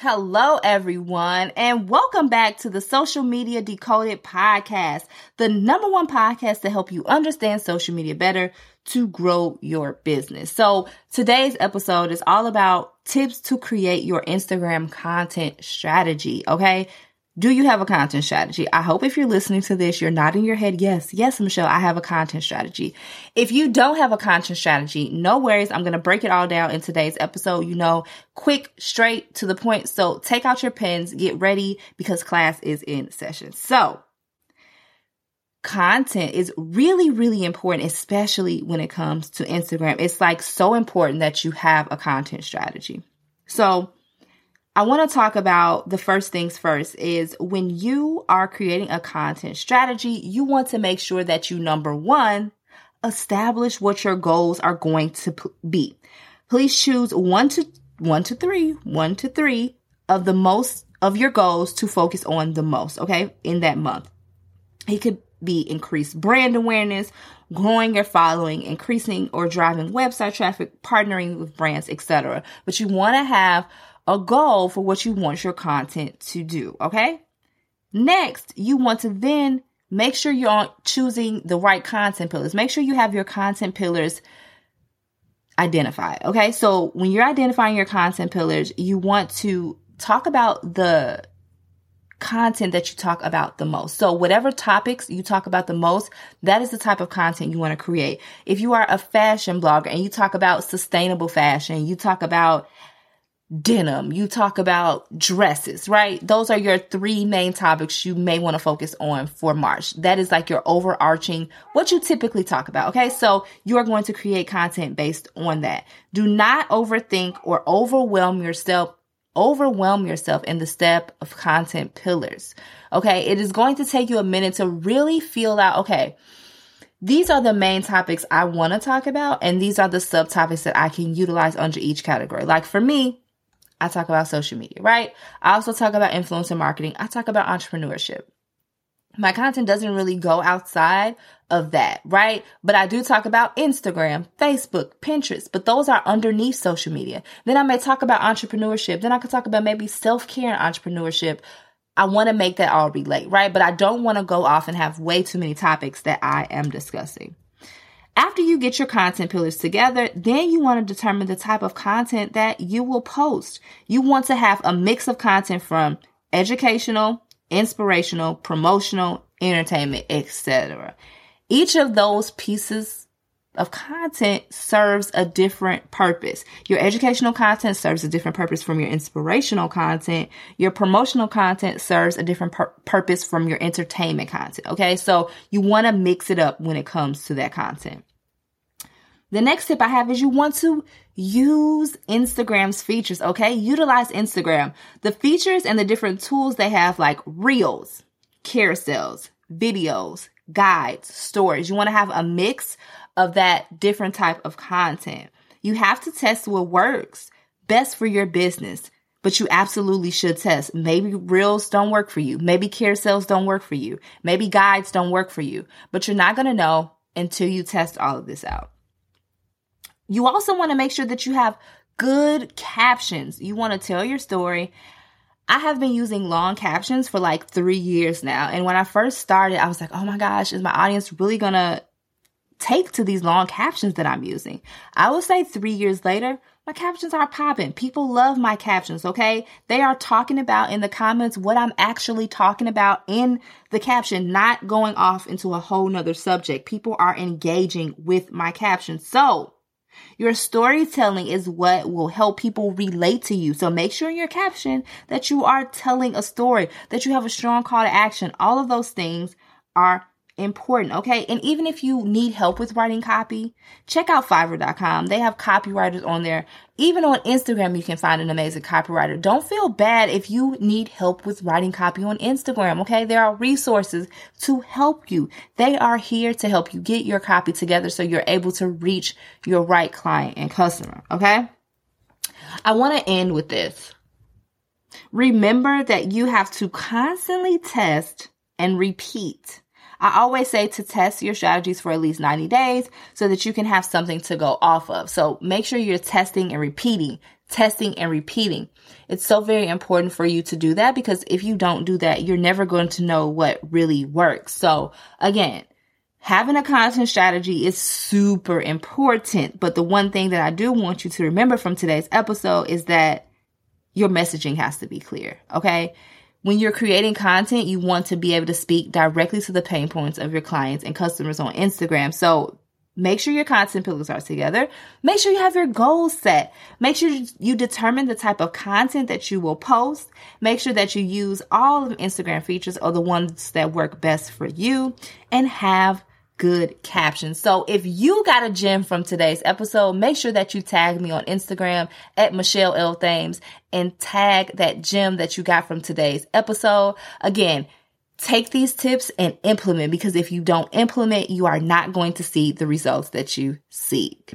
Hello, everyone, and welcome back to the Social Media Decoded podcast, the number one podcast to help you understand social media better to grow your business. So today's episode is all about tips to create your Instagram content strategy. Okay. Do you have a content strategy? I hope if you're listening to this, you're nodding your head. Yes, yes, Michelle, I have a content strategy. If you don't have a content strategy, no worries. I'm going to break it all down in today's episode. You know, quick, straight to the point. So take out your pens, get ready because class is in session. So content is really, really important, especially when it comes to Instagram. It's like so important that you have a content strategy. So I want to talk about the first things first is when you are creating a content strategy, you want to make sure that you number one, establish what your goals are going to be. Please choose one to one to three, one to three of the most of your goals to focus on the most, okay, in that month. It could be increased brand awareness, growing your following, increasing or driving website traffic, partnering with brands, etc. But you want to have a goal for what you want your content to do. Okay. Next, you want to then make sure you're choosing the right content pillars. Make sure you have your content pillars identified. Okay. So when you're identifying your content pillars, you want to talk about the content that you talk about the most. So whatever topics you talk about the most, that is the type of content you want to create. If you are a fashion blogger and you talk about sustainable fashion, you talk about denim, you talk about dresses, right? Those are your three main topics you may want to focus on for March. That is like your overarching, what you typically talk about. Okay. So you are going to create content based on that. Do not overthink or overwhelm yourself. Overwhelm yourself in the step of content pillars. Okay. It is going to take you a minute to really feel out, okay, these are the main topics I want to talk about, and these are the subtopics that I can utilize under each category. Like for me, I talk about social media, right? I also talk about influencer marketing. I talk about entrepreneurship. My content doesn't really go outside of that, right? But I do talk about Instagram, Facebook, Pinterest, but those are underneath social media. Then I may talk about entrepreneurship. Then I could talk about maybe self care and entrepreneurship. I want to make that all relate, right? But I don't want to go off and have way too many topics that I am discussing. After you get your content pillars together, then you want to determine the type of content that you will post. You want to have a mix of content from educational, inspirational, promotional, entertainment, etc. Each of those pieces of content serves a different purpose. Your educational content serves a different purpose from your inspirational content. Your promotional content serves a different pur- purpose from your entertainment content. Okay. So you want to mix it up when it comes to that content. The next tip I have is you want to use Instagram's features. Okay. Utilize Instagram. The features and the different tools they have like reels, carousels, videos, guides, stories. You want to have a mix of that different type of content. You have to test what works best for your business, but you absolutely should test. Maybe reels don't work for you. Maybe carousels don't work for you. Maybe guides don't work for you, but you're not going to know until you test all of this out. You also want to make sure that you have good captions. You want to tell your story. I have been using long captions for like three years now. And when I first started, I was like, oh my gosh, is my audience really to take to these long captions that I'm using. I will say three years later, my captions are popping. People love my captions, okay? They are talking about in the comments what I'm actually talking about in the caption, not going off into a whole nother subject. People are engaging with my captions. So, your storytelling is what will help people relate to you. So make sure in your caption that you are telling a story, that you have a strong call to action. All of those things are important, okay? And even if you need help with writing copy, check out fiverr.com. They have copywriters on there. Even on Instagram, you can find an amazing copywriter. Don't feel bad if you need help with writing copy on Instagram, okay? There are resources to help you. They are here to help you get your copy together so you're able to reach your right client and customer, okay? I want to end with this. Remember that you have to constantly test and repeat. I always say to test your strategies for at least 90 days so that you can have something to go off of. So make sure you're testing and repeating, testing and repeating. It's so very important for you to do that because if you don't do that, you're never going to know what really works. So again, having a content strategy is super important. But the one thing that I do want you to remember from today's episode is that your messaging has to be clear. Okay. When you're creating content, you want to be able to speak directly to the pain points of your clients and customers on Instagram. So make sure your content pillars are together. Make sure you have your goals set. Make sure you determine the type of content that you will post. Make sure that you use all of Instagram features or the ones that work best for you and have good captions. So if you got a gem from today's episode, make sure that you tag me on Instagram at Michelle L. Thames and tag that gem that you got from today's episode. Again, take these tips and implement because if you don't implement, you are not going to see the results that you seek.